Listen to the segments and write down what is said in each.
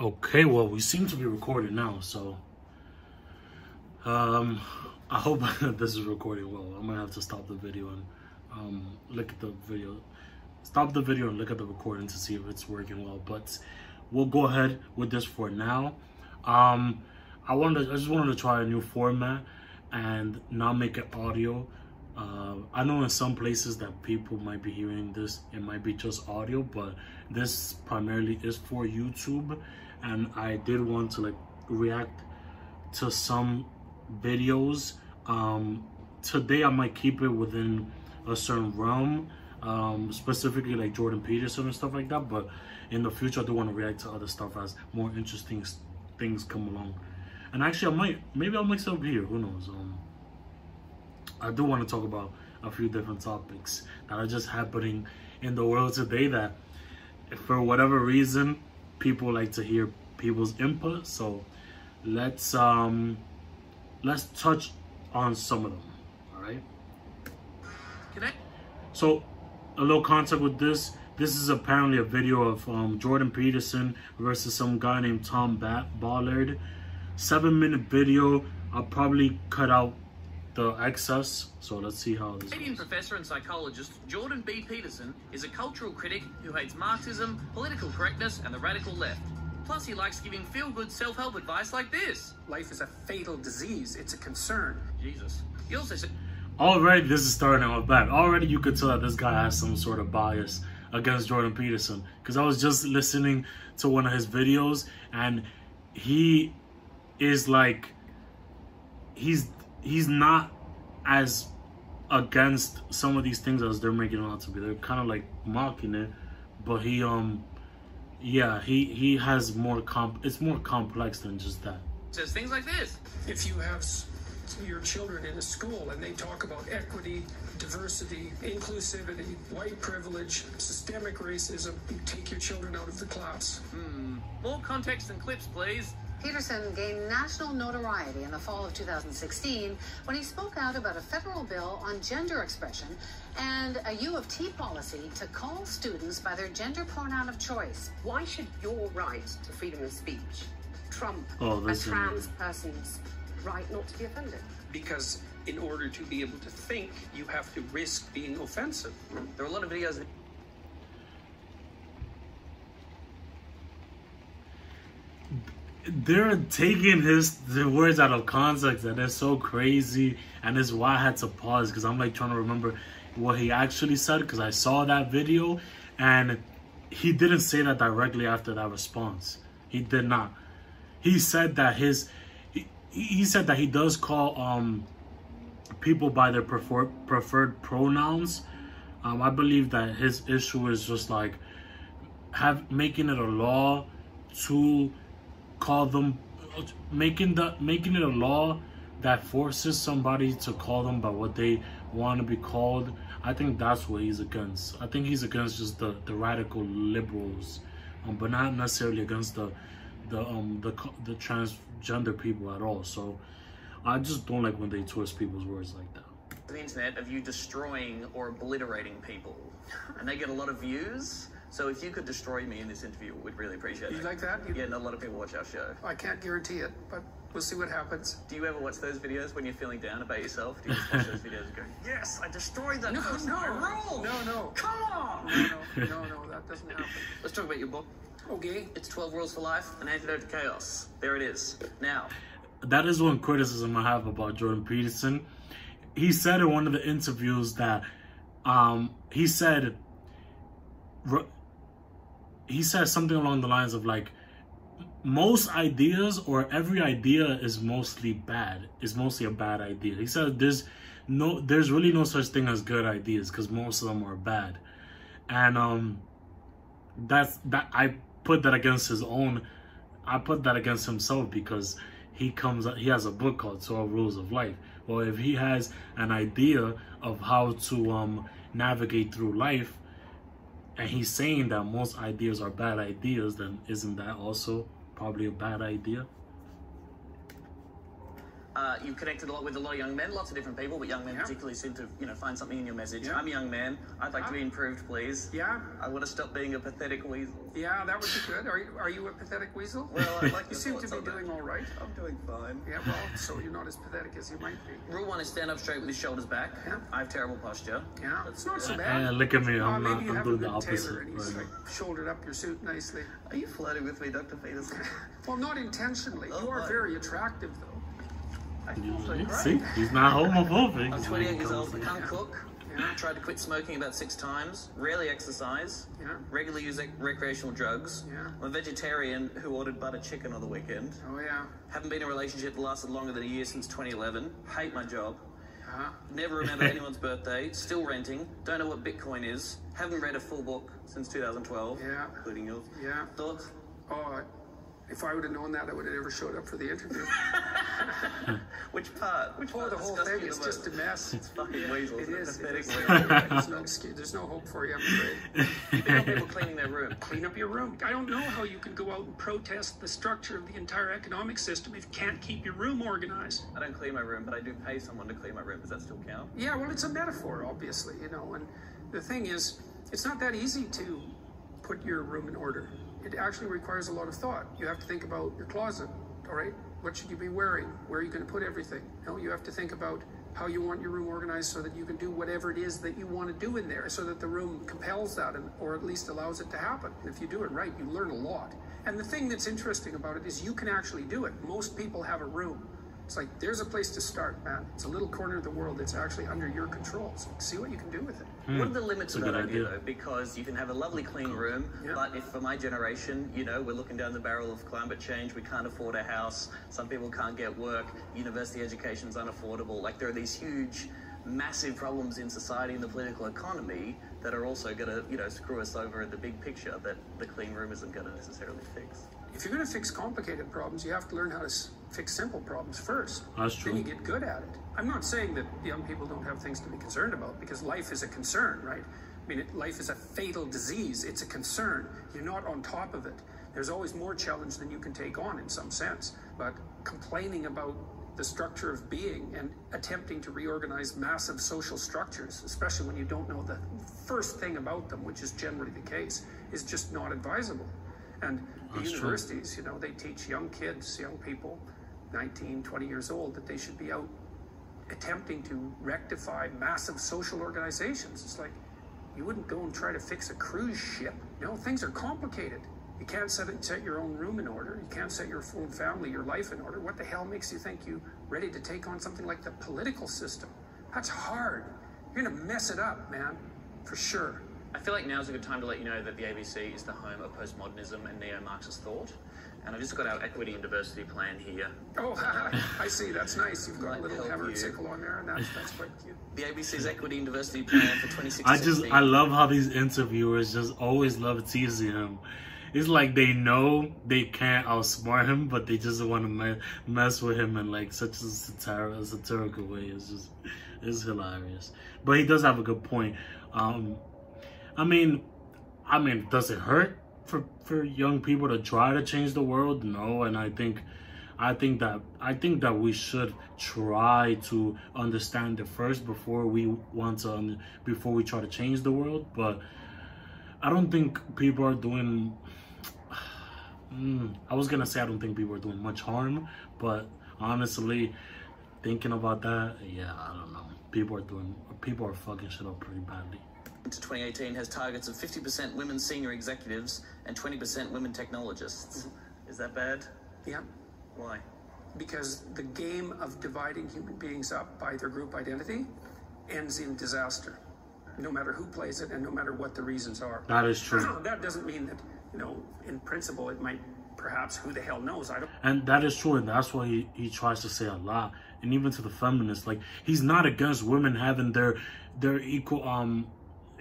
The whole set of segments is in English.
Okay, well, we seem to be recording now, so um, I hope this is recording well. I'm gonna have to stop the video and um, look at the video, stop the video and look at the recording to see if it's working well. But we'll go ahead with this for now. Um, I wanted, to, I just wanted to try a new format and not make it audio. Uh, I know in some places that people might be hearing this, it might be just audio, but this primarily is for YouTube and I did want to like react to some videos. Um, today I might keep it within a certain realm, um, specifically like Jordan Peterson and stuff like that. But in the future, I do want to react to other stuff as more interesting things come along. And actually, I might maybe I'll mix up here. Who knows? Um, I do want to talk about a few different topics that are just happening in the world today that for whatever reason people like to hear people's input so let's um let's touch on some of them all right Can I? so a little context with this this is apparently a video of um, Jordan Peterson versus some guy named Tom Ballard. Seven minute video. I'll probably cut out the excess. So let's see how this Canadian professor and psychologist Jordan B. Peterson is a cultural critic who hates Marxism, political correctness, and the radical left. Plus, he likes giving feel-good self-help advice like this. Life is a fatal disease. It's a concern. Jesus. He also said... Already, this is starting off bad. Already, you could tell that this guy has some sort of bias against Jordan Peterson. Because I was just listening to one of his videos, and he is like... He's he's not as against some of these things as they're making it out to be. They're kind of like mocking it, but he um yeah he he has more comp. It's more complex than just that. Says things like this. If you have your children in a school and they talk about equity, diversity, inclusivity, white privilege, systemic racism, you take your children out of the class. Hmm. More context and clips, please. Peterson gained national notoriety in the fall of 2016 when he spoke out about a federal bill on gender expression and a U of T policy to call students by their gender pronoun of choice. Why should your right to freedom of speech trump oh, a trans person's right not to be offended? Because in order to be able to think, you have to risk being offensive. There are a lot of videos they're taking his the words out of context and it's so crazy and it's why I had to pause because I'm like trying to remember what he actually said because I saw that video and he didn't say that directly after that response. He did not. He said that his he, he said that he does call um people by their preferred preferred pronouns. Um, I believe that his issue is just like have making it a law to call them making the making it a law that forces somebody to call them by what they want to be called i think that's what he's against. I think he's against just the the radical liberals um, but not necessarily against the the um the the transgender people at all. So i just don't like when they twist people's words like that. The internet of you destroying or obliterating people. And they get a lot of views so if you could destroy me in this interview, we'd really appreciate it. You like that? You... Yeah, not a lot of people watch our show. I can't guarantee it, but we'll see what happens. Do you ever watch those videos when you're feeling down about yourself? Do you just watch those videos and go, yes, I destroyed that no, person. No, no, no, no. Come on! No, no, no, no, that doesn't happen. Let's talk about your book. Okay. It's 12 Rules for Life, An Antidote to Chaos. There it is. Now. That is one criticism I have about Jordan Peterson. He said in one of the interviews that um, he said he says something along the lines of like most ideas or every idea is mostly bad is mostly a bad idea. He said there's no there's really no such thing as good ideas because most of them are bad. And um that's that i put that against his own i put that against himself because he comes he has a book called 12 rules of life. Well if he has an idea of how to um navigate through life and he's saying that most ideas are bad ideas, then isn't that also probably a bad idea? Uh, Uh, you've connected a lot with a lot of young men, lots of different people, but young men Yeah. particularly seem to, you know, find something in your message. Yeah. I'm a young man. I'd like to be improved, please. Yeah, I want to stop being a pathetic weasel. yeah, that would be good. Are you, are you a pathetic weasel? Well, I like you seem to be on that. doing all right. I'm doing fine. Yeah, well, so you're not as pathetic as you might be. Rule one is stand up straight with your shoulders back. Yeah. I have terrible posture. Yeah, it's not so Uh, bad. look at me, Uh, I'm maybe not- you I'm have doing a the good opposite tailor and he's right like shouldered up your suit nicely. Are you flirting with me, Dr. Peterson? Well, not intentionally. Oh, you are my. very attractive, though. I feel so You. See, he's not homophobic. I'm 28 years old, I can't cook. Yeah. Tried to quit smoking about six times. Rarely exercise. Yeah. Regularly use recreational drugs. Yeah. I'm a vegetarian who ordered butter chicken on the weekend. Oh yeah. Haven't been in a relationship that lasted longer than a year since 2011. Hate my job. Uh-huh. Never remember anyone's birthday. Still renting. Don't know what Bitcoin is. Haven't read a full book since 2012. Yeah. Including yours. Yeah. Thoughts? Oh, if I would have known that, I would have never showed up for the interview. Which part? Which Oh, part the whole thing you is just a mess. It's fucking weasels. It is. It is. There's no excuse. There's no hope for you. I'm afraid. About people cleaning their room. Clean up your room. I don't know how you can go out and protest the structure of the entire economic system if you can't keep your room organized. I don't clean my room, but I do pay someone to clean my room. Does that still count? Yeah, well, it's a metaphor, obviously, you know. And the thing is, it's not that easy to put your room in order. It actually requires a lot of thought. You have to think about your closet, all right? What should you be wearing? Where are you going to put everything? You know, you have to think about how you want your room organized so that you can do whatever it is that you want to do in there so that the room compels that and, or at least allows it to happen. And if you do it right, you learn a lot. And the thing that's interesting about it is you can actually do it. Most people have a room. It's like there's a place to start, man. It's a little corner of the world that's actually under your control. So see what you can do with it. Hmm. What are the limits of That's a that idea, idea. though? Because you can have a lovely clean room, Yeah. but if for my generation, you know, we're looking down the barrel of climate change, we can't afford a house, some people can't get work, university education's unaffordable. Like there are these huge, massive problems in society and the political economy that are also going to, you know, screw us over in the big picture that the clean room isn't going to necessarily fix. If you're going to fix complicated problems, you have to learn how to s- fix simple problems first. That's true. Then you get good at it. I'm not saying that young people don't have things to be concerned about because life is a concern, right? I mean, it, life is a fatal disease. It's a concern. You're not on top of it. There's always more challenge than you can take on in some sense. But complaining about the structure of being and attempting to reorganize massive social structures, especially when you don't know the first thing about them, which is generally the case, is just not advisable. And the That's true. universities, you know, they teach young kids, young people, 19, 20 years old, that they should be out attempting to rectify massive social organizations. It's like you wouldn't go and try to fix a cruise ship. You know, things are complicated. You can't set it, set your own room in order. You can't set your own family, your life in order. What the hell makes you think you're ready to take on something like the political system? That's hard. You're gonna mess it up, man, for sure. I feel like now's a good time to let you know that the ABC is the home of postmodernism and neo-Marxist thought. And I've just got our equity and diversity plan here. Oh, I see. That's nice. You've got a little help hammer you. sickle on there, and that's that's quite cute. The ABC's equity and diversity plan for 2016. I just I love how these interviewers just always love teasing him. It's like they know they can't outsmart him, but they just want to me- mess with him in like such a satirical, satirical way. It's just it's hilarious. But he does have a good point. Um, I mean, I mean, does it hurt for for young people to try to change the world? No, and I think. I think that I think that we should try to understand it first before we want to before we try to change the world. But I don't think people are doing. Mm, I was gonna say I don't think people are doing much harm, but honestly, thinking about that, yeah, I don't know. People are doing people are fucking shit up pretty badly. To 2018 has targets of 50% women senior executives and 20% women technologists. Is that bad? Yeah. Why? because the game of dividing human beings up by their group identity ends in disaster, no matter who plays it and no matter what the reasons are. That is true. that doesn't mean that, you know, in principle, it might perhaps, who the hell knows? I don't. And that is true, and that's why he, he tries to say a lot. And even to the feminists, like he's not against women having their their equal um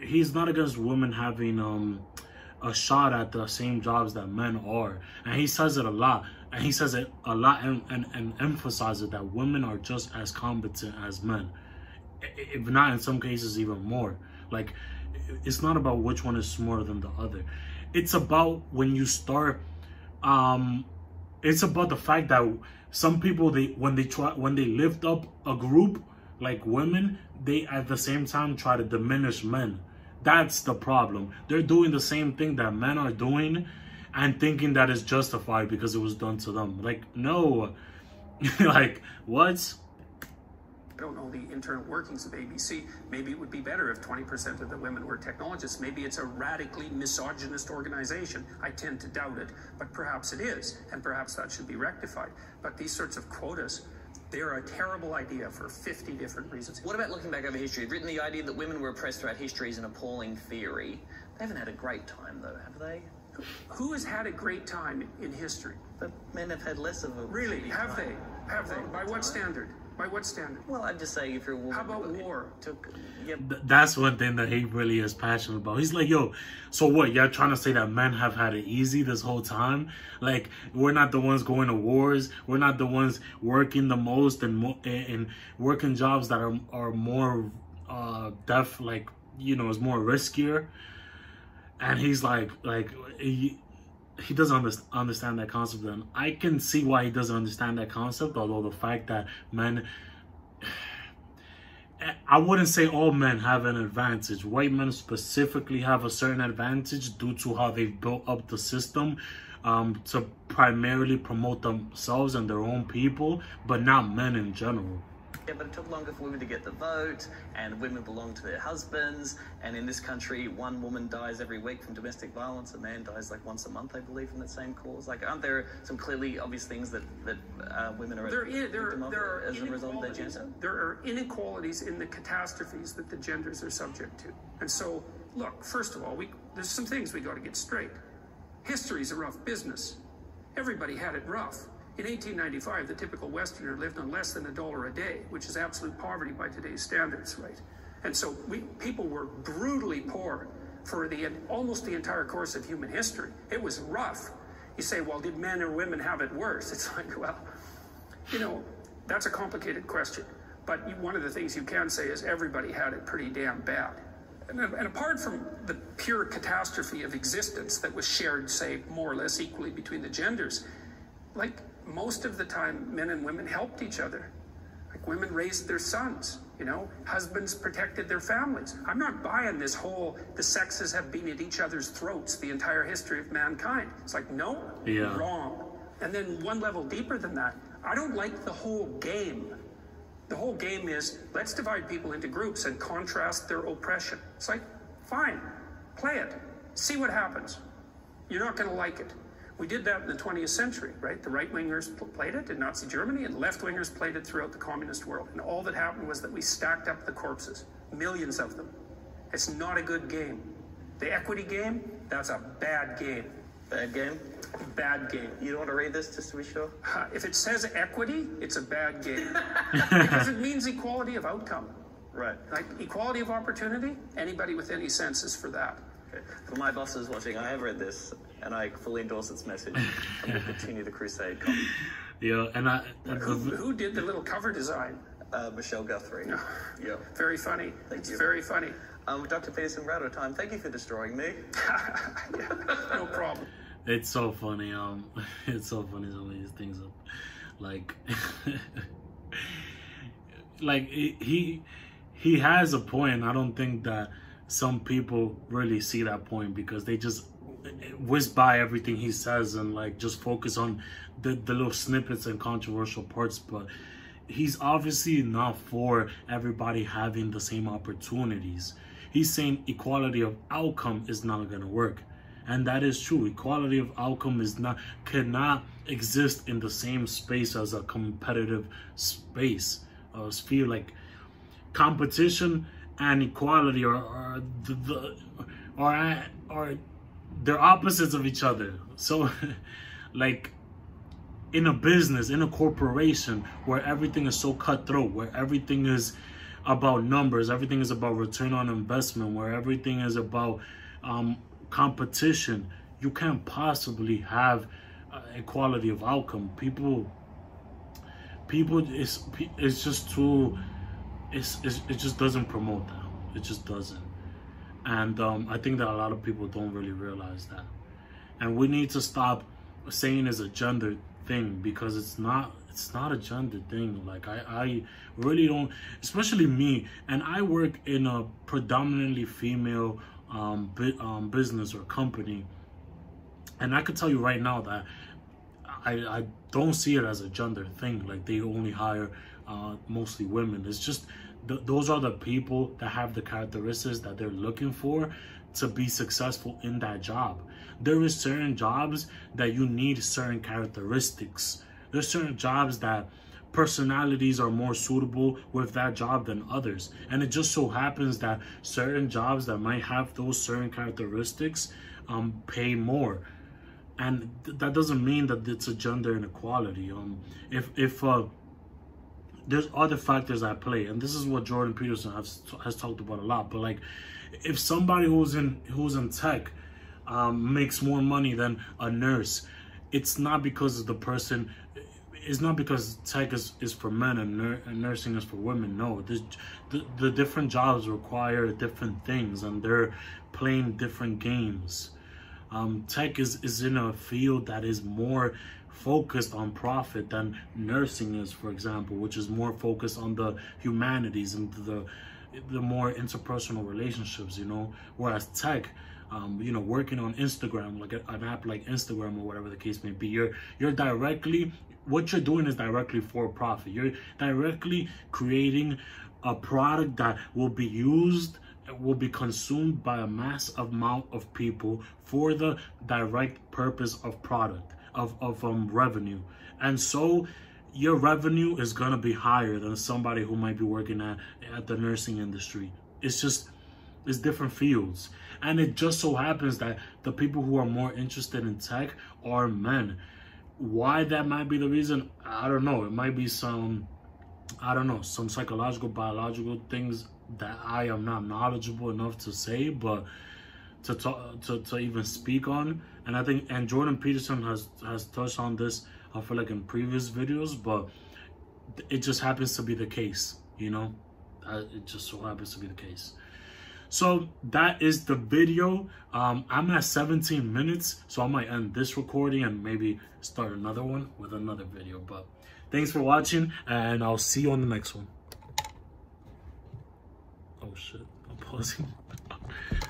he's not against women having um a shot at the same jobs that men are. And he says it a lot. And he says it a lot and, and, and emphasizes that women are just as competent as men. If not in some cases even more. Like it's not about which one is smarter than the other. It's about when you start um it's about the fact that some people they when they try when they lift up a group like women, they at the same time try to diminish men. That's the problem. They're doing the same thing that men are doing and thinking that is justified because it was done to them. Like, no. like, what? I don't know the internal workings of ABC. Maybe it would be better if 20% of the women were technologists. Maybe it's a radically misogynist organization. I tend to doubt it, but perhaps it is, and perhaps that should be rectified. But these sorts of quotas, they're a terrible idea for 50 different reasons. What about looking back over history? You've written the idea that women were oppressed throughout history is an appalling theory. They haven't had a great time, though, have they? Who has had a great time in history? But men have had less of a Really? Have time. they? Have they? By what time. standard? By what standard? Well, I'm just saying, if you're a woman, How about it war? Took, yeah, that's one thing that he really is passionate about. He's like, yo, so what? Y'all trying to say that men have had it easy this whole time? Like, we're not the ones going to wars. We're not the ones working the most and mo- and and working jobs that are are more uh def like you know is more riskier. And he's like, like he, he doesn't understand that concept, and I can see why he doesn't understand that concept. Although the fact that men I wouldn't say all men have an advantage. White men specifically have a certain advantage due to how they've built up the system um, to primarily promote themselves and their own people, but not men in general. Yeah, but it took longer for women to get the vote, and women belong to their husbands. And in this country, one woman dies every week from domestic violence. A man dies like once a month, I believe, from that same cause. Like, aren't there some clearly obvious things that that uh, women are There, is, there, there are as a result of their gender? There are inequalities in the catastrophes that the genders are subject to. And so, look, first of all, we, there's some things we got to get straight. History's a rough business. Everybody had it rough. In 1895, the typical Westerner lived on less than a dollar a day, which is absolute poverty by today's standards, right? And so we people were brutally poor for the almost the entire course of human history. It was rough. You say, well, did men or women have it worse? It's like, well, you know, that's a complicated question. But you, one of the things you can say is everybody had it pretty damn bad. And, and apart from the pure catastrophe of existence that was shared, say, more or less equally between the genders, like most of the time, men and women helped each other. Like women raised their sons, you know, husbands protected their families. I'm not buying this whole the sexes have been at each other's throats the entire history of mankind. It's like, no, Yeah. wrong. And then one level deeper than that, I don't like the whole game. The whole game is let's divide people into groups and contrast their oppression. It's like, fine, play it, see what happens. You're not going to like it. We did that in the 20th century, right? The right wingers pl- played it in Nazi Germany, and left wingers played it throughout the communist world. And all that happened was that we stacked up the corpses, millions of them. It's not a good game. The equity game, that's a bad game. Bad game. Bad game. You don't want to read this just to be sure? Uh, if it says equity, it's a bad game. because it means equality of outcome. Right. Like equality of opportunity, anybody with any sense is for that. For my bosses watching, I have read this, and I fully endorse its message, and will continue the crusade. Yeah, and I and Who, the, who did the little cover design? Uh, Michelle Guthrie. yeah. Very funny. Thank it's you. very funny. Um, Dr. Peterson, we're out of time. Thank you for destroying me. No problem. it's so funny. Um, it's so funny some of these things. Are, Like, like he he has a point. I don't think that some people really see that point because they just whiz by everything he says and like just focus on the, the little snippets and controversial parts. But he's obviously not for everybody having the same opportunities. He's saying equality of outcome is not to work. And that is true. Equality of outcome is not cannot exist in the same space as a competitive space. Uh sphere like competition and equality are, are the, the are are they're opposites of each other. So, like in a business, in a corporation where everything is so cutthroat, where everything is about numbers, everything is about return on investment, where everything is about um, competition, you can't possibly have uh, equality of outcome. People, people, it's it's just too, it's, it's it just doesn't promote that. It just doesn't. And um, I think that a lot of people don't really realize that. And we need to stop saying it's a gender thing because it's not it's not a gender thing like i i really don't especially me and i work in a predominantly female um, bi- um business or company and i could tell you right now that i i don't see it as a gender thing like they only hire uh mostly women it's just th- those are the people that have the characteristics that they're looking for to be successful in that job. There is certain jobs that you need certain characteristics. There's certain jobs that personalities are more suitable with that job than others. And it just so happens that certain jobs that might have those certain characteristics um, pay more. And th- that doesn't mean that it's a gender inequality. Um, if if uh, there's other factors at play, and this is what Jordan Peterson has has talked about a lot. But like, if somebody who's in who's in tech um, makes more money than a nurse, it's not because the person. It's not because tech is, is for men and, nur- and nursing is for women. No, the, the different jobs require different things, and they're playing different games. Um, tech is, is in a field that is more focused on profit than nursing is, for example, which is more focused on the humanities and the the more interpersonal relationships, you know. Whereas tech, um, you know, working on Instagram, like an app like Instagram or whatever the case may be, you're you're directly what you're doing is directly for profit. You're directly creating a product that will be used will be consumed by a mass amount of people for the direct purpose of product of, of um revenue. And so your revenue is gonna be higher than somebody who might be working at at the nursing industry. It's just it's different fields. And it just so happens that the people who are more interested in tech are men. Why that might be the reason i don't know. It might be some i don't know some psychological biological things that i am not knowledgeable enough to say but to talk to, to even speak on and i think and jordan peterson has has touched on this i feel like in previous videos but it just happens to be the case you know? Uh, it just so happens to be the case. So that is the video. Um i'm at 17 minutes so i might end this recording and maybe start another one with another video but thanks for watching and i'll see you on the next one. Oh shit. I'm pausing